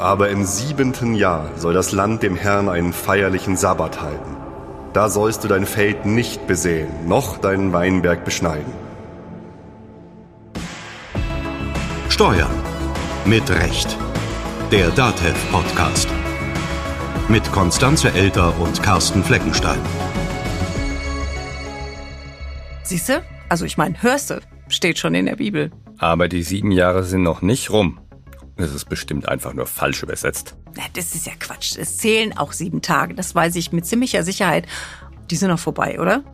Aber im siebenten Jahr soll das Land dem Herrn einen feierlichen Sabbat halten. Da sollst du dein Feld nicht besehen, noch deinen Weinberg beschneiden. Steuern mit Recht. Der DATEV Podcast. Mit Konstanze Elter und Carsten Fleckenstein. Siehste? Also ich meine, hörste, steht schon in der Bibel. Aber die sieben Jahre sind noch nicht rum. Es ist bestimmt einfach nur falsch übersetzt. Na, das ist ja Quatsch. Es zählen auch sieben Tage, das weiß ich mit ziemlicher Sicherheit. Die sind noch vorbei, oder?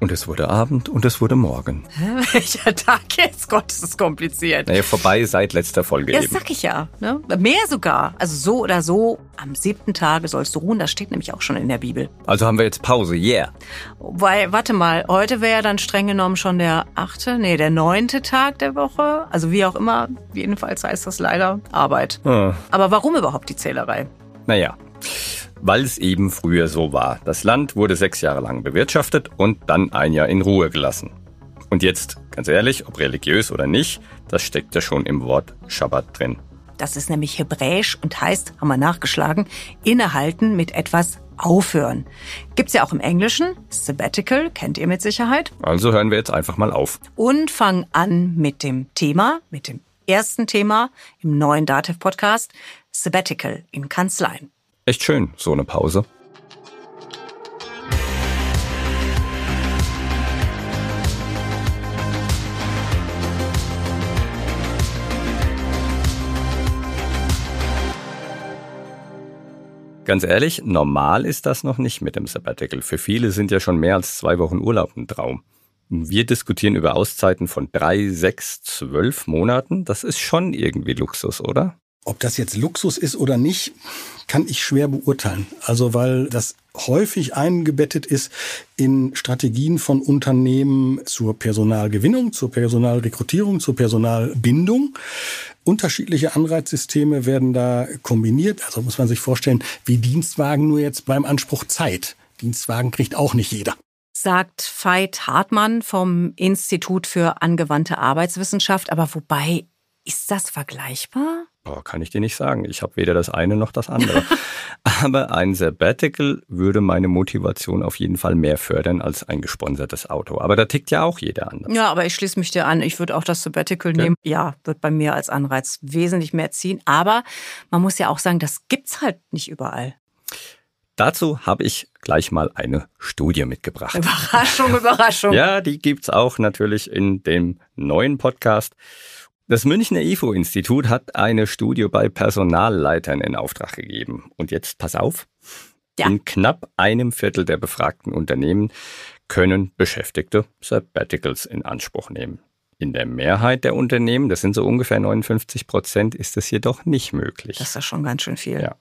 Und es wurde Abend und es wurde Morgen. Welcher Tag jetzt? Gott, das ist kompliziert. Naja, vorbei seit letzter Folge Ja, das eben. sag ich ja. Ne? Mehr sogar. Also so oder so, am siebten Tage sollst du ruhen. Das steht nämlich auch schon in der Bibel. Also haben wir jetzt Pause, yeah. Weil, warte mal, heute wäre ja dann streng genommen schon der achte, nee, der neunte Tag der Woche. Also wie auch immer, jedenfalls heißt das leider Arbeit. Hm. Aber warum überhaupt die Zählerei? Naja, weil es eben früher so war. Das Land wurde sechs Jahre lang bewirtschaftet und dann ein Jahr in Ruhe gelassen. Und jetzt, ganz ehrlich, ob religiös oder nicht, das steckt ja schon im Wort Schabbat drin. Das ist nämlich hebräisch und heißt, haben wir nachgeschlagen, innehalten mit etwas aufhören. Gibt's ja auch im Englischen, Sabbatical, kennt ihr mit Sicherheit. Also hören wir jetzt einfach mal auf. Und fangen an mit dem Thema, mit dem ersten Thema im neuen Dativ-Podcast, Sabbatical in Kanzleien. Echt schön, so eine Pause. Ganz ehrlich, normal ist das noch nicht mit dem Sabbatical. Für viele sind ja schon mehr als zwei Wochen Urlaub ein Traum. Wir diskutieren über Auszeiten von drei, sechs, zwölf Monaten. Das ist schon irgendwie Luxus, oder? Ob das jetzt Luxus ist oder nicht, kann ich schwer beurteilen. Also weil das häufig eingebettet ist in Strategien von Unternehmen zur Personalgewinnung, zur Personalrekrutierung, zur Personalbindung. Unterschiedliche Anreizsysteme werden da kombiniert. Also muss man sich vorstellen, wie Dienstwagen nur jetzt beim Anspruch Zeit. Dienstwagen kriegt auch nicht jeder. Sagt Veit Hartmann vom Institut für angewandte Arbeitswissenschaft. Aber wobei, ist das vergleichbar? Boah, kann ich dir nicht sagen. Ich habe weder das eine noch das andere. Aber ein Sabbatical würde meine Motivation auf jeden Fall mehr fördern als ein gesponsertes Auto. Aber da tickt ja auch jeder anders. Ja, aber ich schließe mich dir an. Ich würde auch das Sabbatical nehmen. Ja, wird bei mir als Anreiz wesentlich mehr ziehen. Aber man muss ja auch sagen, das gibt's halt nicht überall. Dazu habe ich gleich mal eine Studie mitgebracht. Überraschung, Überraschung. Ja, die gibt's auch natürlich in dem neuen Podcast. Das Münchner IFO-Institut hat eine Studie bei Personalleitern in Auftrag gegeben. Und jetzt pass auf. Ja. In knapp einem Viertel der befragten Unternehmen können Beschäftigte Sabbaticals in Anspruch nehmen. In der Mehrheit der Unternehmen, das sind so ungefähr 59 Prozent, ist das jedoch nicht möglich. Das ist ja schon ganz schön viel. Ja.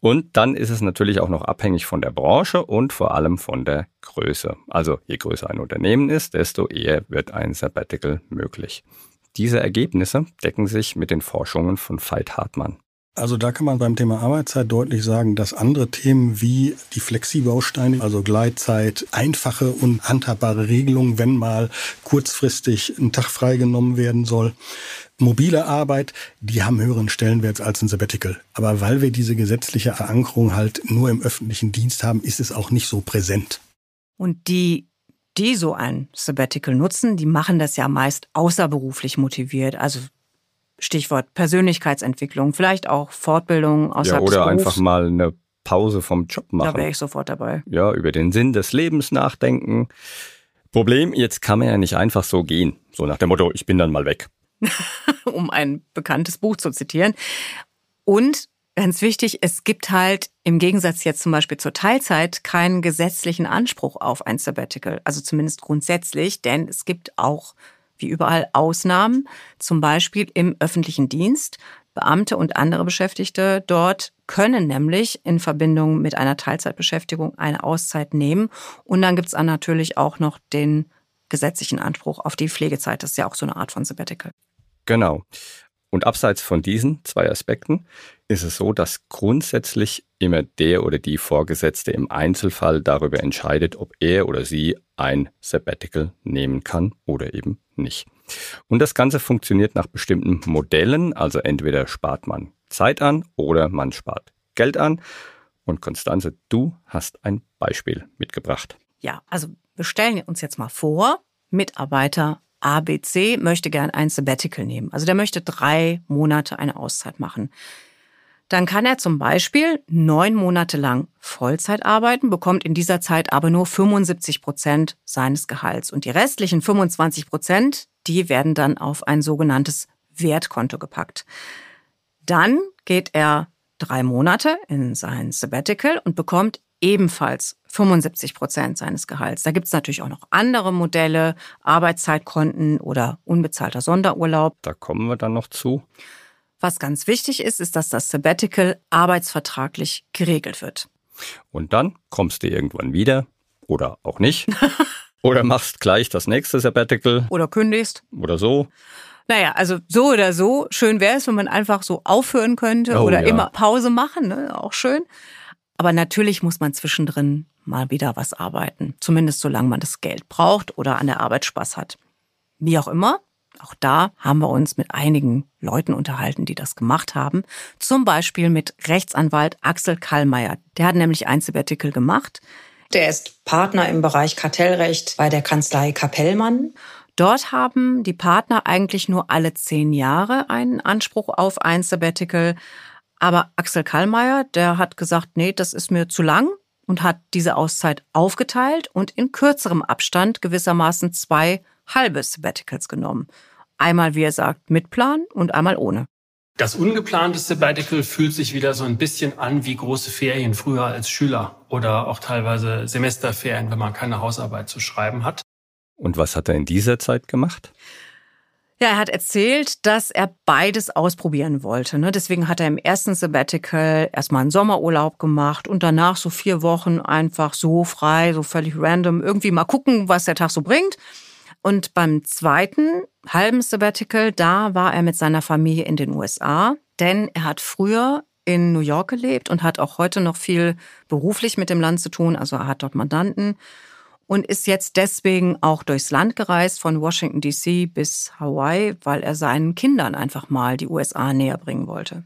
Und dann ist es natürlich auch noch abhängig von der Branche und vor allem von der Größe. Also je größer ein Unternehmen ist, desto eher wird ein Sabbatical möglich. Diese Ergebnisse decken sich mit den Forschungen von Veit Hartmann. Also da kann man beim Thema Arbeitszeit deutlich sagen, dass andere Themen wie die Flexibausteine, also Gleitzeit, einfache und handhabbare Regelungen, wenn mal kurzfristig ein Tag freigenommen werden soll, mobile Arbeit, die haben höheren Stellenwert als ein Sabbatical. Aber weil wir diese gesetzliche Verankerung halt nur im öffentlichen Dienst haben, ist es auch nicht so präsent. Und die, die so ein Sabbatical nutzen, die machen das ja meist außerberuflich motiviert. Also Stichwort Persönlichkeitsentwicklung, vielleicht auch Fortbildung Ja, außerhalb oder des Berufs. einfach mal eine Pause vom Job Da wäre machen. ich sofort dabei. Ja, über den Sinn des Lebens nachdenken. Problem, jetzt kann man ja nicht einfach so gehen. So nach dem Motto, ich bin dann mal weg. um ein bekanntes Buch zu zitieren. Und ganz wichtig, es gibt halt im Gegensatz jetzt zum Beispiel zur Teilzeit keinen gesetzlichen Anspruch auf ein Sabbatical. Also zumindest grundsätzlich, denn es gibt auch wie überall Ausnahmen, zum Beispiel im öffentlichen Dienst. Beamte und andere Beschäftigte dort können nämlich in Verbindung mit einer Teilzeitbeschäftigung eine Auszeit nehmen. Und dann gibt es dann natürlich auch noch den gesetzlichen Anspruch auf die Pflegezeit. Das ist ja auch so eine Art von Sabbatical. Genau. Und abseits von diesen zwei Aspekten ist es so, dass grundsätzlich immer der oder die Vorgesetzte im Einzelfall darüber entscheidet, ob er oder sie ein Sabbatical nehmen kann oder eben nicht. Und das Ganze funktioniert nach bestimmten Modellen, also entweder spart man Zeit an oder man spart Geld an. Und Konstanze, du hast ein Beispiel mitgebracht. Ja, also wir stellen uns jetzt mal vor, Mitarbeiter ABC möchte gern ein Sabbatical nehmen. Also der möchte drei Monate eine Auszeit machen. Dann kann er zum Beispiel neun Monate lang Vollzeit arbeiten, bekommt in dieser Zeit aber nur 75 Prozent seines Gehalts. Und die restlichen 25 Prozent, die werden dann auf ein sogenanntes Wertkonto gepackt. Dann geht er drei Monate in sein Sabbatical und bekommt ebenfalls 75 Prozent seines Gehalts. Da gibt es natürlich auch noch andere Modelle, Arbeitszeitkonten oder unbezahlter Sonderurlaub. Da kommen wir dann noch zu. Was ganz wichtig ist, ist, dass das Sabbatical arbeitsvertraglich geregelt wird. Und dann kommst du irgendwann wieder oder auch nicht. oder machst gleich das nächste Sabbatical. Oder kündigst. Oder so. Naja, also so oder so, schön wäre es, wenn man einfach so aufhören könnte Oh, oder ja. immer Pause machen, ne? auch schön. Aber natürlich muss man zwischendrin mal wieder was arbeiten, zumindest solange man das Geld braucht oder an der Arbeit Spaß hat. Wie auch immer, auch da haben wir uns mit einigen Leuten unterhalten, die das gemacht haben. Zum Beispiel mit Rechtsanwalt Axel Kallmeier. Der hat nämlich ein Sabbatical gemacht. Der ist Partner im Bereich Kartellrecht bei der Kanzlei Kapellmann. Dort haben die Partner eigentlich nur alle zehn Jahre einen Anspruch auf ein Sabbatical. Aber Axel Kallmeier, der hat gesagt, nee, das ist mir zu lang und hat diese Auszeit aufgeteilt und in kürzerem Abstand gewissermaßen zwei halbe Sabbaticals genommen. Einmal, wie er sagt, mit Plan und einmal ohne. Das ungeplante Sabbatical fühlt sich wieder so ein bisschen an wie große Ferien früher als Schüler oder auch teilweise Semesterferien, wenn man keine Hausarbeit zu schreiben hat. Und was hat er in dieser Zeit gemacht? Ja, er hat erzählt, dass er beides ausprobieren wollte. Ne? Deswegen hat er im ersten Sabbatical erstmal einen Sommerurlaub gemacht und danach so vier Wochen einfach so frei, so völlig random, irgendwie mal gucken, was der Tag so bringt. Und beim zweiten halben Sabbatical, da war er mit seiner Familie in den USA, denn er hat früher in New York gelebt und hat auch heute noch viel beruflich mit dem Land zu tun. Also er hat dort Mandanten und ist jetzt deswegen auch durchs Land gereist, von Washington DC bis Hawaii, weil er seinen Kindern einfach mal die USA näher bringen wollte.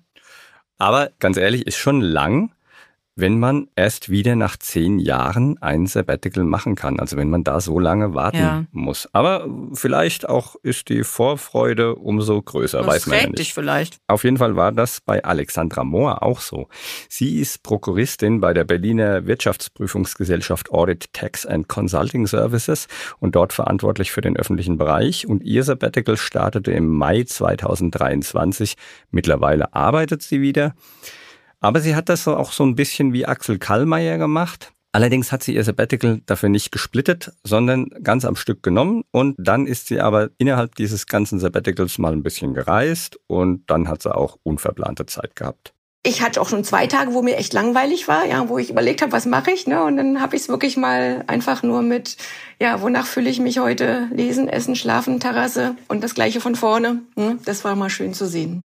Aber ganz ehrlich, ist schon lang, wenn man erst wieder nach zehn Jahren ein Sabbatical machen kann. Also wenn man da so lange warten Ja. muss. Aber vielleicht auch ist die Vorfreude umso größer, weiß man ja trägt dich nicht. vielleicht. Auf jeden Fall war das bei Alexandra Mohr auch so. Sie ist Prokuristin bei der Berliner Wirtschaftsprüfungsgesellschaft Audit Tax and Consulting Services und dort verantwortlich für den öffentlichen Bereich. Und ihr Sabbatical startete im Mai 2023. Mittlerweile arbeitet sie wieder. Aber sie hat das auch so ein bisschen wie Axel Kallmeier gemacht. Allerdings hat sie ihr Sabbatical dafür nicht gesplittet, sondern ganz am Stück genommen. Und dann ist sie aber innerhalb dieses ganzen Sabbaticals mal ein bisschen gereist und dann hat sie auch unverplante Zeit gehabt. Ich hatte auch schon zwei Tage, wo mir echt langweilig war, ja, wo ich überlegt habe, was mache ich, ne? Und dann habe ich es wirklich mal einfach nur mit, ja, wonach fühle ich mich heute? Lesen, Essen, Schlafen, Terrasse und das Gleiche von vorne. Hm? Das war mal schön zu sehen.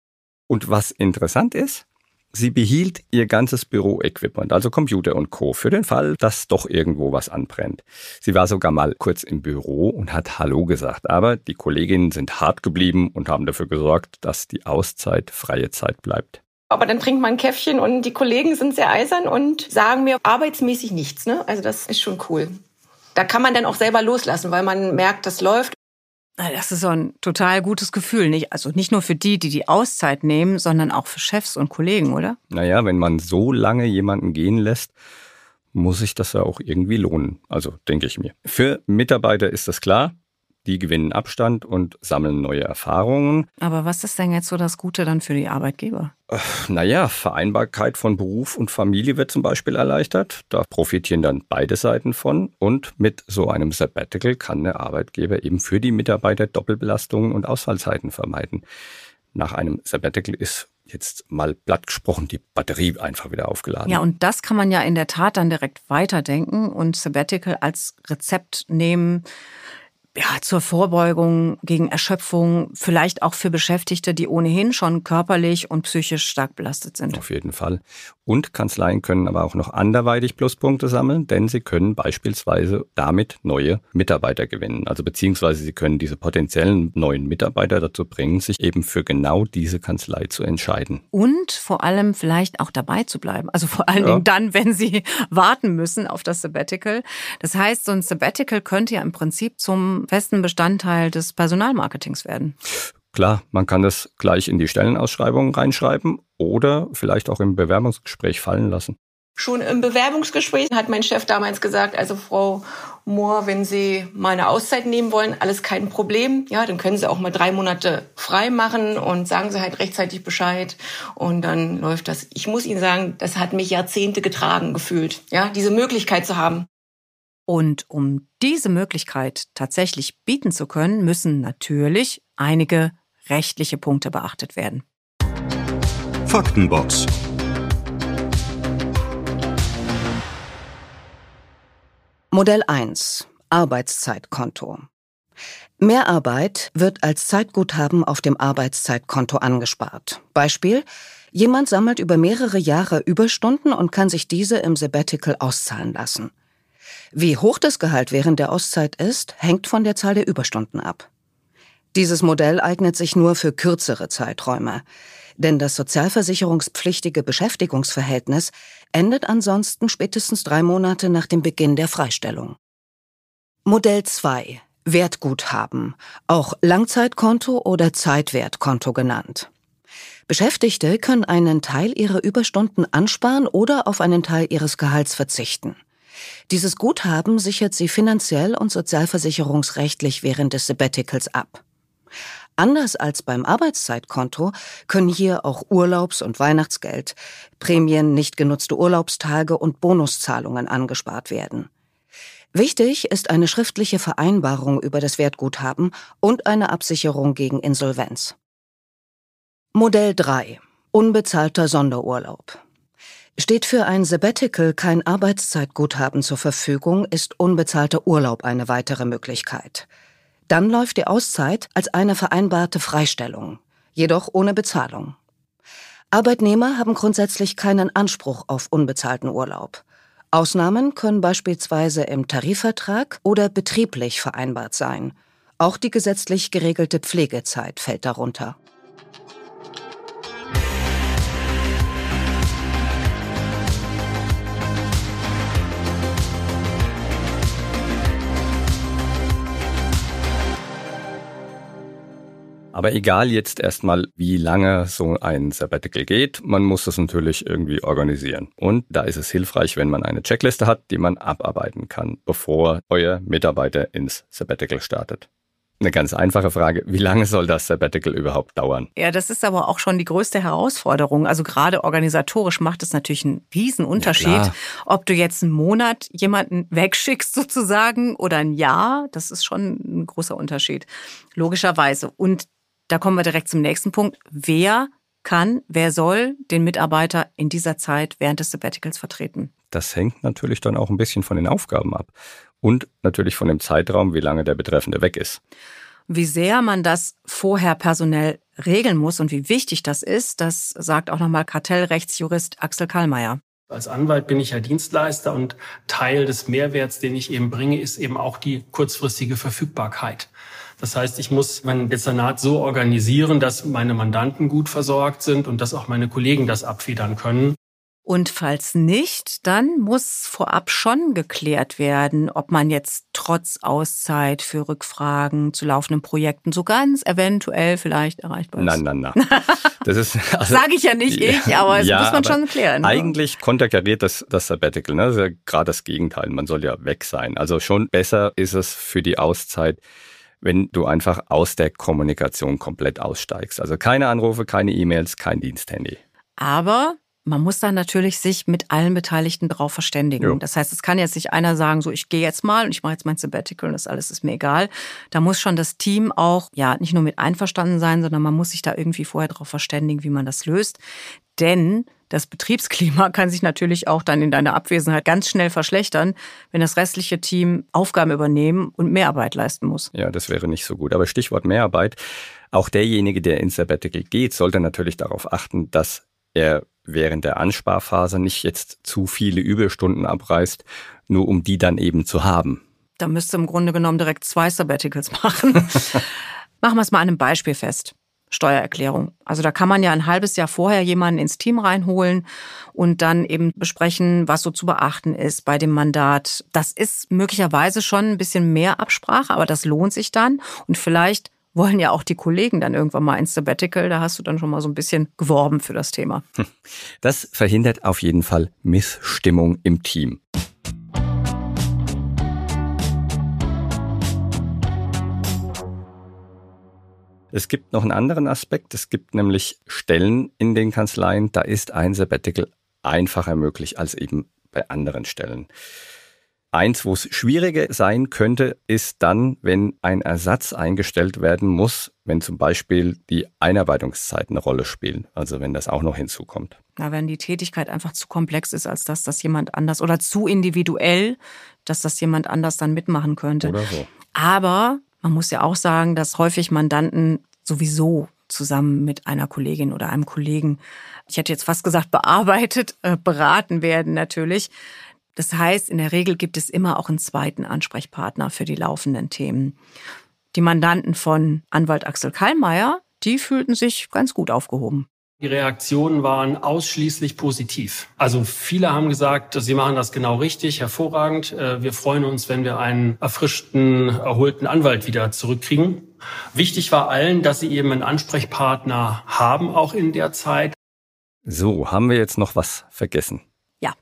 Und was interessant ist, sie behielt ihr ganzes Büroequipment, also Computer und Co., für den Fall, dass doch irgendwo was anbrennt. Sie war sogar mal kurz im Büro und hat Hallo gesagt, aber die Kolleginnen sind hart geblieben und haben dafür gesorgt, dass die Auszeit freie Zeit bleibt. Aber dann trinkt man ein Käffchen und die Kollegen sind sehr eisern und sagen mir arbeitsmäßig nichts, ne? Also das ist schon cool. Da kann man dann auch selber loslassen, weil man merkt, das läuft. Das ist so ein total gutes Gefühl. Nicht, also nicht nur für die, die die Auszeit nehmen, sondern auch für Chefs und Kollegen, oder? Naja, wenn man so lange jemanden gehen lässt, muss sich das ja auch irgendwie lohnen. Also denke ich mir. Für Mitarbeiter ist das klar. Die gewinnen Abstand und sammeln neue Erfahrungen. Aber was ist denn jetzt so das Gute dann für die Arbeitgeber? Naja, Vereinbarkeit von Beruf und Familie wird zum Beispiel erleichtert. Da profitieren dann beide Seiten von. Und mit so einem Sabbatical kann der Arbeitgeber eben für die Mitarbeiter Doppelbelastungen und Ausfallzeiten vermeiden. Nach einem Sabbatical ist jetzt mal platt gesprochen die Batterie einfach wieder aufgeladen. Ja, und das kann man ja in der Tat dann direkt weiterdenken und Sabbatical als Rezept nehmen ja, zur Vorbeugung gegen Erschöpfung, vielleicht auch für Beschäftigte, die ohnehin schon körperlich und psychisch stark belastet sind. Auf jeden Fall. Und Kanzleien können aber auch noch anderweitig Pluspunkte sammeln, denn sie können beispielsweise damit neue Mitarbeiter gewinnen. Also beziehungsweise sie können diese potenziellen neuen Mitarbeiter dazu bringen, sich eben für genau diese Kanzlei zu entscheiden. Und vor allem vielleicht auch dabei zu bleiben. Also vor allen ja. Dingen dann, wenn sie warten müssen auf das Sabbatical. Das heißt, so ein Sabbatical könnte ja im Prinzip zum festen Bestandteil des Personalmarketings werden. Klar, man kann das gleich in die Stellenausschreibung reinschreiben oder vielleicht auch im Bewerbungsgespräch fallen lassen. Schon im Bewerbungsgespräch hat mein Chef damals gesagt, also Frau Mohr, wenn Sie mal eine Auszeit nehmen wollen, alles kein Problem. Ja, dann können Sie auch mal drei Monate frei machen und sagen Sie halt rechtzeitig Bescheid und dann läuft das. Ich muss Ihnen sagen, das hat mich Jahrzehnte getragen gefühlt, ja, diese Möglichkeit zu haben. Und um diese Möglichkeit tatsächlich bieten zu können, müssen natürlich einige rechtliche Punkte beachtet werden. Faktenbox. Modell 1 Arbeitszeitkonto. Mehrarbeit wird als Zeitguthaben auf dem Arbeitszeitkonto angespart. Beispiel Jemand sammelt über mehrere Jahre Überstunden und kann sich diese im Sabbatical auszahlen lassen. Wie hoch das Gehalt während der Auszeit ist, hängt von der Zahl der Überstunden ab. Dieses Modell eignet sich nur für kürzere Zeiträume, denn das sozialversicherungspflichtige Beschäftigungsverhältnis endet ansonsten spätestens drei Monate nach dem Beginn der Freistellung. Modell 2 Wertguthaben, auch Langzeitkonto oder Zeitwertkonto genannt. Beschäftigte können einen Teil ihrer Überstunden ansparen oder auf einen Teil ihres Gehalts verzichten. Dieses Guthaben sichert sie finanziell und sozialversicherungsrechtlich während des Sabbaticals ab. Anders als beim Arbeitszeitkonto können hier auch Urlaubs- und Weihnachtsgeld, Prämien, nicht genutzte Urlaubstage und Bonuszahlungen angespart werden. Wichtig ist eine schriftliche Vereinbarung über das Wertguthaben und eine Absicherung gegen Insolvenz. Modell 3. Unbezahlter Sonderurlaub. Steht für ein Sabbatical kein Arbeitszeitguthaben zur Verfügung, ist unbezahlter Urlaub eine weitere Möglichkeit. Dann läuft die Auszeit als eine vereinbarte Freistellung, jedoch ohne Bezahlung. Arbeitnehmer haben grundsätzlich keinen Anspruch auf unbezahlten Urlaub. Ausnahmen können beispielsweise im Tarifvertrag oder betrieblich vereinbart sein. Auch die gesetzlich geregelte Pflegezeit fällt darunter. Aber egal jetzt erstmal, wie lange so ein Sabbatical geht, man muss das natürlich irgendwie organisieren. Und da ist es hilfreich, wenn man eine Checkliste hat, die man abarbeiten kann, bevor euer Mitarbeiter ins Sabbatical startet. Eine ganz einfache Frage, wie lange soll das Sabbatical überhaupt dauern? Ja, das ist aber auch schon die größte Herausforderung. Also gerade organisatorisch macht es natürlich einen Riesenunterschied, ja, ob du jetzt einen Monat jemanden wegschickst sozusagen oder ein Jahr. Das ist schon ein großer Unterschied, logischerweise. Und da kommen wir direkt zum nächsten Punkt. Wer kann, wer soll den Mitarbeiter in dieser Zeit während des Sabbaticals vertreten? Das hängt natürlich dann auch ein bisschen von den Aufgaben ab und natürlich von dem Zeitraum, wie lange der Betreffende weg ist. Wie sehr man das vorher personell regeln muss und wie wichtig das ist, das sagt auch nochmal Kartellrechtsjurist Axel Kallmeier. Als Anwalt bin ich ja Dienstleister und Teil des Mehrwerts, den ich eben bringe, ist eben auch die kurzfristige Verfügbarkeit. Das heißt, ich muss mein Dezernat so organisieren, dass meine Mandanten gut versorgt sind und dass auch meine Kollegen das abfedern können. Und falls nicht, dann muss vorab schon geklärt werden, ob man jetzt trotz Auszeit für Rückfragen zu laufenden Projekten so ganz eventuell vielleicht erreichbar ist. Nein, nein, nein. Das ist also, sage ich ja nicht ich, aber das ja, muss man schon klären. Ne? Eigentlich konterkariert das das Sabbatical, ne? Das ist ja gerade das Gegenteil. Man soll ja weg sein. Also schon besser ist es für die Auszeit wenn du einfach aus der Kommunikation komplett aussteigst. Also keine Anrufe, keine E-Mails, kein Diensthandy. Aber man muss dann natürlich sich mit allen Beteiligten darauf verständigen. Jo. Das heißt, es kann jetzt nicht einer sagen, so ich gehe jetzt mal und ich mache jetzt mein Sabbatical und das alles ist mir egal. Da muss schon das Team auch ja nicht nur mit einverstanden sein, sondern man muss sich da irgendwie vorher darauf verständigen, wie man das löst. Denn Das Betriebsklima kann sich natürlich auch dann in deiner Abwesenheit ganz schnell verschlechtern, wenn das restliche Team Aufgaben übernehmen und Mehrarbeit leisten muss. Ja, das wäre nicht so gut. Aber Stichwort Mehrarbeit. Auch derjenige, der ins Sabbatical geht, sollte natürlich darauf achten, dass er während der Ansparphase nicht jetzt zu viele Überstunden abreißt, nur um die dann eben zu haben. Da müsste im Grunde genommen direkt zwei Sabbaticals machen. Machen wir es mal an einem Beispiel fest. Steuererklärung. Also da kann man ja ein halbes Jahr vorher jemanden ins Team reinholen und dann eben besprechen, was so zu beachten ist bei dem Mandat. Das ist möglicherweise schon ein bisschen mehr Absprache, aber das lohnt sich dann und vielleicht wollen ja auch die Kollegen dann irgendwann mal ins Sabbatical. Da hast du dann schon mal so ein bisschen geworben für das Thema. Das verhindert auf jeden Fall Missstimmung im Team. Es gibt noch einen anderen Aspekt. Es gibt nämlich Stellen in den Kanzleien, da ist ein Sabbatical einfacher möglich als eben bei anderen Stellen. Eins, wo es schwieriger sein könnte, ist dann, wenn ein Ersatz eingestellt werden muss, wenn zum Beispiel die Einarbeitungszeit eine Rolle spielt, also wenn das auch noch hinzukommt. Na, wenn die Tätigkeit einfach zu komplex ist, als dass das jemand anders oder zu individuell, dass das jemand anders dann mitmachen könnte. Oder so. Aber man muss ja auch sagen, dass häufig Mandanten sowieso zusammen mit einer Kollegin oder einem Kollegen, ich hätte jetzt fast gesagt, bearbeitet, äh, beraten werden natürlich. Das heißt, in der Regel gibt es immer auch einen zweiten Ansprechpartner für die laufenden Themen. Die Mandanten von Anwalt Axel Kallmeier, die fühlten sich ganz gut aufgehoben. Die Reaktionen waren ausschließlich positiv. Also viele haben gesagt, sie machen das genau richtig, hervorragend. Äh, wir freuen uns, wenn wir einen erfrischten, erholten Anwalt wieder zurückkriegen. Wichtig war allen, dass sie eben einen Ansprechpartner haben, auch in der Zeit. So, haben wir jetzt noch was vergessen? Ja.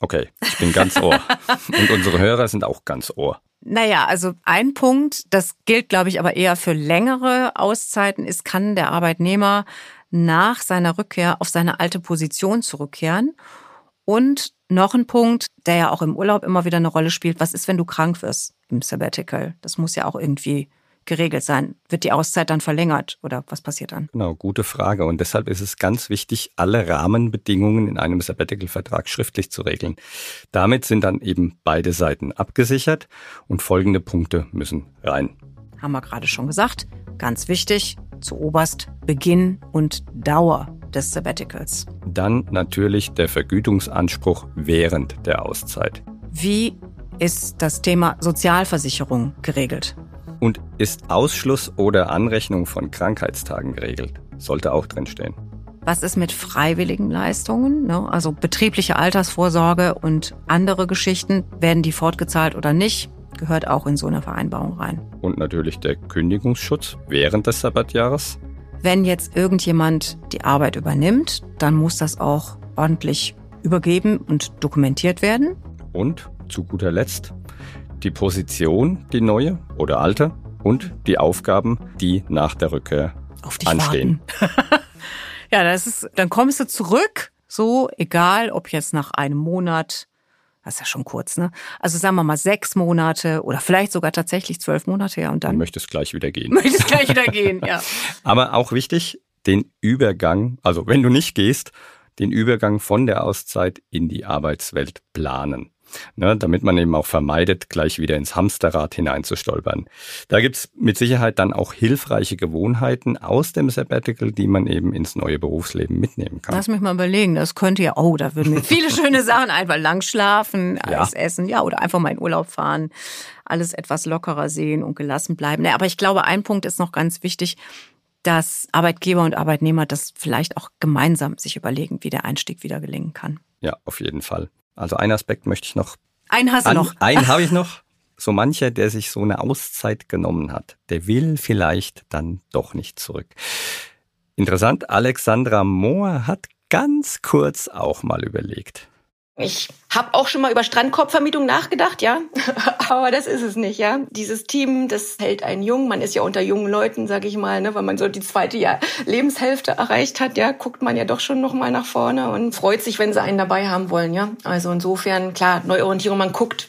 Okay, ich bin ganz Ohr. Und unsere Hörer sind auch ganz Ohr. Naja, also ein Punkt, das gilt, glaube ich, aber eher für längere Auszeiten, ist, kann der Arbeitnehmer nach seiner Rückkehr auf seine alte Position zurückkehren. Und noch ein Punkt, der ja auch im Urlaub immer wieder eine Rolle spielt, was ist, wenn du krank wirst im Sabbatical? Das muss ja auch irgendwie geregelt sein. Wird die Auszeit dann verlängert oder was passiert dann? Genau, gute Frage. Und deshalb ist es ganz wichtig, alle Rahmenbedingungen in einem Sabbatical-Vertrag schriftlich zu regeln. Damit sind dann eben beide Seiten abgesichert und folgende Punkte müssen rein. Haben wir gerade schon gesagt. Ganz wichtig, zu oberst Beginn und Dauer des Sabbaticals. Dann natürlich der Vergütungsanspruch während der Auszeit. Wie ist das Thema Sozialversicherung geregelt? Und ist Ausschluss oder Anrechnung von Krankheitstagen geregelt? Sollte auch drinstehen. Was ist mit freiwilligen Leistungen? Ne? Also betriebliche Altersvorsorge und andere Geschichten, werden die fortgezahlt oder nicht? Gehört auch in so eine Vereinbarung rein. Und natürlich der Kündigungsschutz während des Sabbatjahres. Wenn jetzt irgendjemand die Arbeit übernimmt, dann muss das auch ordentlich übergeben und dokumentiert werden. Und zu guter Letzt die Position, die neue oder alte und die Aufgaben, die nach der Rückkehr Auf dich anstehen. ja, das ist, dann kommst du zurück, so egal, ob jetzt nach einem Monat, das ist ja schon kurz, ne? Also sagen wir mal sechs Monate oder vielleicht sogar tatsächlich zwölf Monate, ja, und Du dann möchtest gleich wieder gehen. möchtest gleich wieder gehen, ja. Aber auch wichtig, den Übergang, also wenn du nicht gehst, den Übergang von der Auszeit in die Arbeitswelt planen. Ne, damit man eben auch vermeidet, gleich wieder ins Hamsterrad hineinzustolpern. Da gibt's mit Sicherheit dann auch hilfreiche Gewohnheiten aus dem Sabbatical, die man eben ins neue Berufsleben mitnehmen kann. Lass mich mal überlegen, das könnte ja, oh, da würden mir viele schöne Sachen einfach lang schlafen, alles essen, ja, oder einfach mal in Urlaub fahren, alles etwas lockerer sehen und gelassen bleiben. Nee, aber ich glaube, ein Punkt ist noch ganz wichtig, dass Arbeitgeber und Arbeitnehmer das vielleicht auch gemeinsam sich überlegen, wie der Einstieg wieder gelingen kann. Ja, auf jeden Fall. Also einen Aspekt möchte ich noch Einen hast du An, noch. Einen habe ich noch. So mancher, der sich so eine Auszeit genommen hat, der will vielleicht dann doch nicht zurück. Interessant, Alexandra Mohr hat ganz kurz auch mal überlegt. Ich habe auch schon mal über Strandkorbvermietung nachgedacht, ja, aber das ist es nicht, ja. Dieses Team, das hält einen jung. Man ist ja unter jungen Leuten, sage ich mal, ne, weil man so die zweite Jahr Lebenshälfte erreicht hat, ja, guckt man ja doch schon noch mal nach vorne und freut sich, wenn sie einen dabei haben wollen, ja. Also insofern klar, Neuorientierung, man guckt.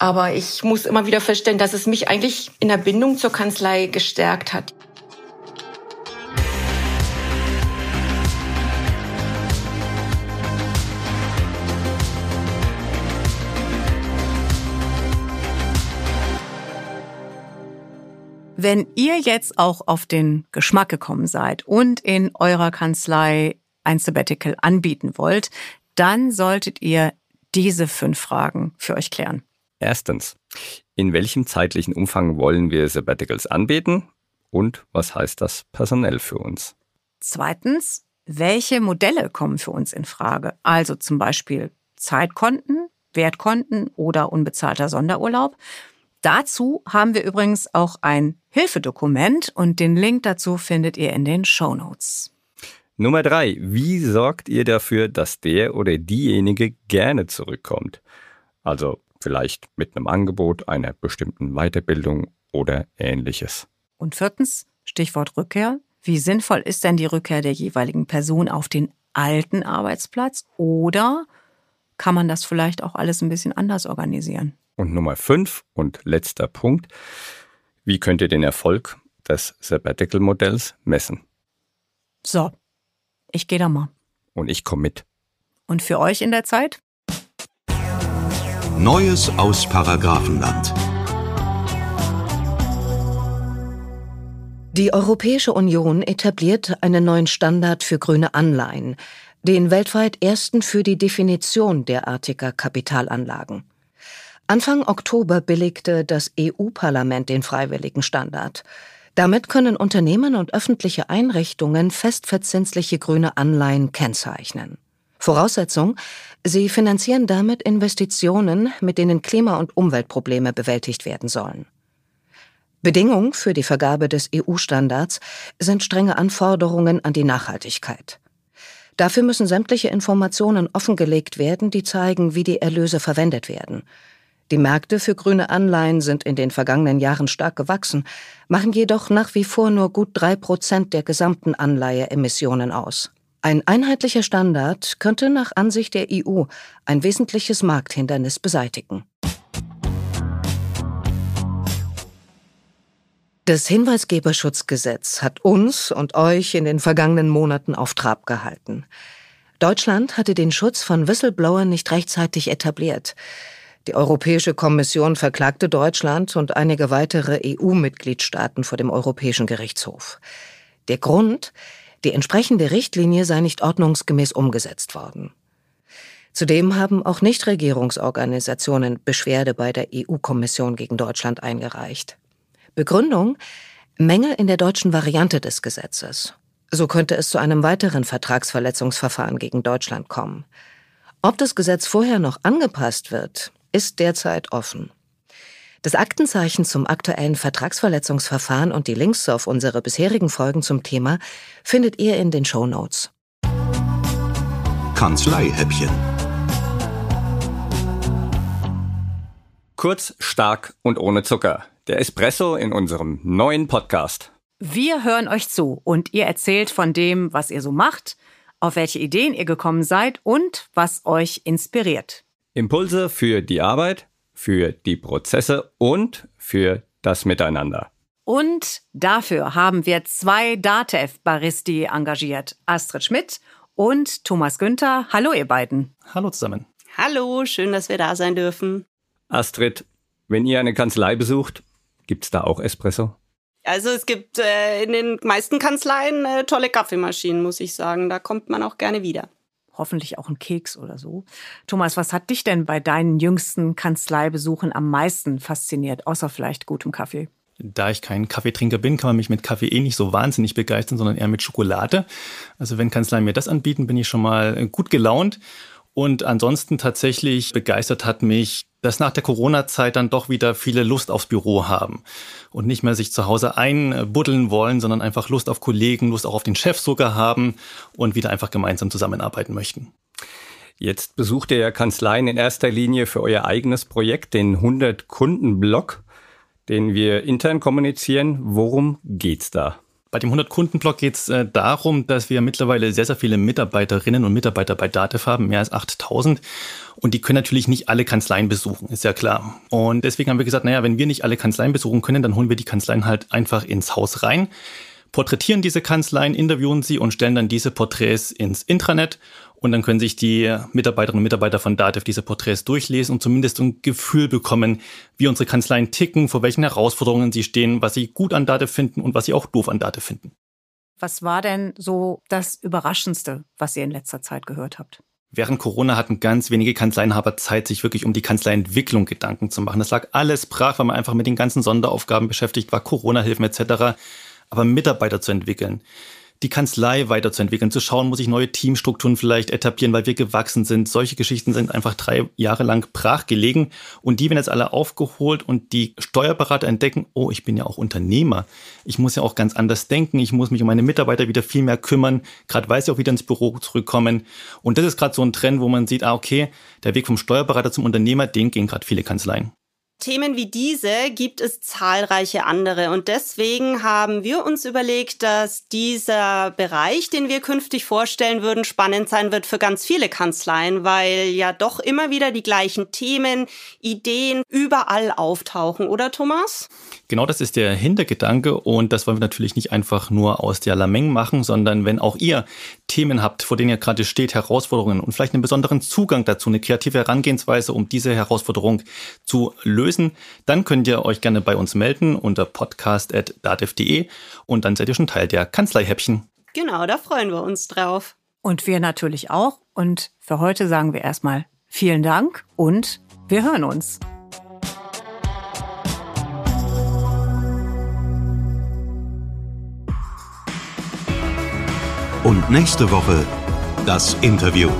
Aber ich muss immer wieder feststellen, dass es mich eigentlich in der Bindung zur Kanzlei gestärkt hat. Wenn ihr jetzt auch auf den Geschmack gekommen seid und in eurer Kanzlei ein Sabbatical anbieten wollt, dann solltet ihr diese fünf Fragen für euch klären. Erstens, in welchem zeitlichen Umfang wollen wir Sabbaticals anbieten und was heißt das personell für uns? Zweitens, welche Modelle kommen für uns in Frage? Also zum Beispiel Zeitkonten, Wertkonten oder unbezahlter Sonderurlaub. Dazu haben wir übrigens auch ein Hilfedokument und den Link dazu findet ihr in den Show Notes. Nummer drei. Wie sorgt ihr dafür, dass der oder diejenige gerne zurückkommt? Also vielleicht mit einem Angebot einer bestimmten Weiterbildung oder ähnliches. Und viertens, Stichwort Rückkehr. Wie sinnvoll ist denn die Rückkehr der jeweiligen Person auf den alten Arbeitsplatz oder kann man das vielleicht auch alles ein bisschen anders organisieren? Und Nummer fünf und letzter Punkt. Wie könnt ihr den Erfolg des Sabbatical-Modells messen? So, ich gehe da mal. Und ich komme mit. Und für euch in der Zeit? Neues aus Paragrafenland. Die Europäische Union etabliert einen neuen Standard für grüne Anleihen, den weltweit ersten für die Definition derartiger Kapitalanlagen. Anfang Oktober billigte das EU-Parlament den freiwilligen Standard. Damit können Unternehmen und öffentliche Einrichtungen festverzinsliche grüne Anleihen kennzeichnen. Voraussetzung, sie finanzieren damit Investitionen, mit denen Klima- und Umweltprobleme bewältigt werden sollen. Bedingung für die Vergabe des EU-Standards sind strenge Anforderungen an die Nachhaltigkeit. Dafür müssen sämtliche Informationen offengelegt werden, die zeigen, wie die Erlöse verwendet werden. Die Märkte für grüne Anleihen sind in den vergangenen Jahren stark gewachsen, machen jedoch nach wie vor nur gut drei Prozent der gesamten Anleiheemissionen aus. Ein einheitlicher Standard könnte nach Ansicht der EU ein wesentliches Markthindernis beseitigen. Das Hinweisgeberschutzgesetz hat uns und euch in den vergangenen Monaten auf Trab gehalten. Deutschland hatte den Schutz von Whistleblowern nicht rechtzeitig etabliert. Die Europäische Kommission verklagte Deutschland und einige weitere EU-Mitgliedstaaten vor dem Europäischen Gerichtshof. Der Grund? Die entsprechende Richtlinie sei nicht ordnungsgemäß umgesetzt worden. Zudem haben auch Nichtregierungsorganisationen Beschwerde bei der EU-Kommission gegen Deutschland eingereicht. Begründung? Mängel in der deutschen Variante des Gesetzes. So könnte es zu einem weiteren Vertragsverletzungsverfahren gegen Deutschland kommen. Ob das Gesetz vorher noch angepasst wird, ist derzeit offen. Das Aktenzeichen zum aktuellen Vertragsverletzungsverfahren und die Links auf unsere bisherigen Folgen zum Thema findet ihr in den Show Notes. Kanzleihäppchen. Kurz, stark und ohne Zucker. Der Espresso in unserem neuen Podcast. Wir hören euch zu und ihr erzählt von dem, was ihr so macht, auf welche Ideen ihr gekommen seid und was euch inspiriert. Impulse für die Arbeit, für die Prozesse und für das Miteinander. Und dafür haben wir zwei DATEV-Baristi engagiert. Astrid Schmidt und Thomas Günther. Hallo, ihr beiden. Hallo zusammen. Hallo, schön, dass wir da sein dürfen. Astrid, wenn ihr eine Kanzlei besucht, gibt's da auch Espresso? Also es gibt äh, in den meisten Kanzleien äh, tolle Kaffeemaschinen, muss ich sagen. Da kommt man auch gerne wieder hoffentlich auch ein Keks oder so. Thomas, was hat dich denn bei deinen jüngsten Kanzleibesuchen am meisten fasziniert, außer vielleicht gutem Kaffee? Da ich kein Kaffeetrinker bin, kann man mich mit Kaffee eh nicht so wahnsinnig begeistern, sondern eher mit Schokolade. Also wenn Kanzleien mir das anbieten, bin ich schon mal gut gelaunt. Und ansonsten tatsächlich begeistert hat mich dass nach der Corona-Zeit dann doch wieder viele Lust aufs Büro haben und nicht mehr sich zu Hause einbuddeln wollen, sondern einfach Lust auf Kollegen, Lust auch auf den Chef sogar haben und wieder einfach gemeinsam zusammenarbeiten möchten. Jetzt besucht ihr ja Kanzleien in erster Linie für euer eigenes Projekt, den 100-Kunden-Blog, den wir intern kommunizieren. Worum geht's da? Bei dem 100-Kunden-Blog geht es äh, darum, dass wir mittlerweile sehr, sehr viele Mitarbeiterinnen und Mitarbeiter bei Datev haben, mehr als 8000. Und die können natürlich nicht alle Kanzleien besuchen, ist ja klar. Und deswegen haben wir gesagt, naja, wenn wir nicht alle Kanzleien besuchen können, dann holen wir die Kanzleien halt einfach ins Haus rein, porträtieren diese Kanzleien, interviewen sie und stellen dann diese Porträts ins Intranet. Und dann können sich die Mitarbeiterinnen und Mitarbeiter von Datev diese Porträts durchlesen und zumindest ein Gefühl bekommen, wie unsere Kanzleien ticken, vor welchen Herausforderungen sie stehen, was sie gut an Datev finden und was sie auch doof an Datev finden. Was war denn so das Überraschendste, was ihr in letzter Zeit gehört habt? Während Corona hatten ganz wenige Kanzleienhaber Zeit, sich wirklich um die Kanzleientwicklung Gedanken zu machen. Das lag alles brach, weil man einfach mit den ganzen Sonderaufgaben beschäftigt war, Corona-Hilfen etc. Aber Mitarbeiter zu entwickeln, die Kanzlei weiterzuentwickeln, zu schauen, muss ich neue Teamstrukturen vielleicht etablieren, weil wir gewachsen sind. Solche Geschichten sind einfach drei Jahre lang brach gelegen und die werden jetzt alle aufgeholt und die Steuerberater entdecken, oh, ich bin ja auch Unternehmer. Ich muss ja auch ganz anders denken. Ich muss mich um meine Mitarbeiter wieder viel mehr kümmern, gerade weil sie auch wieder ins Büro zurückkommen. Und das ist gerade so ein Trend, wo man sieht, ah, okay, der Weg vom Steuerberater zum Unternehmer, den gehen gerade viele Kanzleien. Themen wie diese gibt es zahlreiche andere und deswegen haben wir uns überlegt, dass dieser Bereich, den wir künftig vorstellen würden, spannend sein wird für ganz viele Kanzleien, weil ja doch immer wieder die gleichen Themen, Ideen überall auftauchen, oder Thomas? Genau das ist der Hintergedanke und das wollen wir natürlich nicht einfach nur aus der Lameng machen, sondern wenn auch ihr Themen habt, vor denen ihr gerade steht, Herausforderungen und vielleicht einen besonderen Zugang dazu, eine kreative Herangehensweise, um diese Herausforderung zu lösen, dann könnt ihr euch gerne bei uns melden unter podcast.datev.de und dann seid ihr schon Teil der Kanzleihäppchen. Genau, da freuen wir uns drauf. Und wir natürlich auch. Und für heute sagen wir erstmal vielen Dank und wir hören uns. Und nächste Woche das Interview.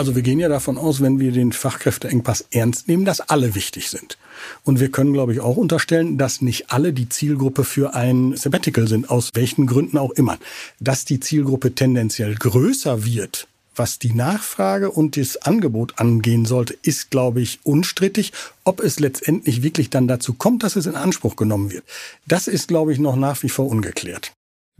Also wir gehen ja davon aus, wenn wir den Fachkräfteengpass ernst nehmen, dass alle wichtig sind. Und wir können, glaube ich, auch unterstellen, dass nicht alle die Zielgruppe für ein Sabbatical sind, aus welchen Gründen auch immer. Dass die Zielgruppe tendenziell größer wird, was die Nachfrage und das Angebot angehen sollte, ist, glaube ich, unstrittig. Ob es letztendlich wirklich dann dazu kommt, dass es in Anspruch genommen wird, das ist, glaube ich, noch nach wie vor ungeklärt.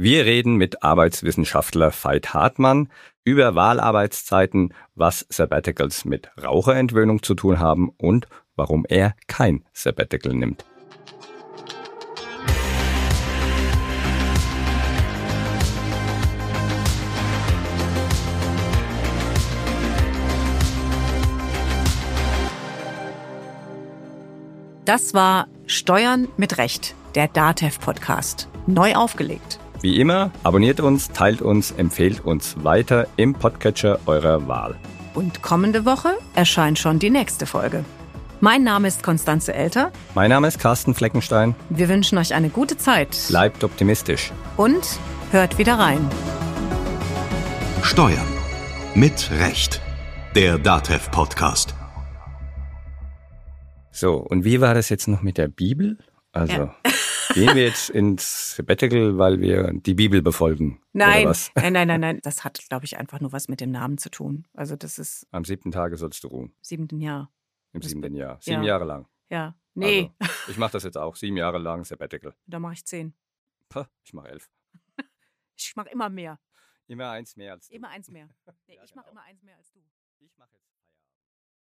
Wir reden mit Arbeitswissenschaftler Veit Hartmann über Wahlarbeitszeiten, was Sabbaticals mit Raucherentwöhnung zu tun haben und warum er kein Sabbatical nimmt. Das war Steuern mit Recht, der DATEV-Podcast. Neu aufgelegt. Wie immer, abonniert uns, teilt uns, empfehlt uns weiter im Podcatcher eurer Wahl. Und kommende Woche erscheint schon die nächste Folge. Mein Name ist Konstanze Elter. Mein Name ist Carsten Fleckenstein. Wir wünschen euch eine gute Zeit. Bleibt optimistisch. Und hört wieder rein. Steuern mit Recht. Der DATEV Podcast. So, und wie war das jetzt noch mit der Bibel? Also Ja. Gehen wir jetzt ins Sabbatical, weil wir die Bibel befolgen? Nein, Oder was? nein, nein, nein, nein. Das hat, glaube ich, einfach nur was mit dem Namen zu tun. Also das ist Am siebten Tage sollst du ruhen. siebenten Jahr. Im Das- siebten Jahr. Sieben ja. Jahre lang. Ja. Nee, Also, ich mache das jetzt auch. Sieben Jahre lang Sabbatical. da mache ich zehn. Puh, ich mache elf. Ich mache immer mehr. Immer eins mehr als du. Immer eins mehr. Nee, Ja, ich mache genau. immer eins mehr als du. Ich mache jetzt.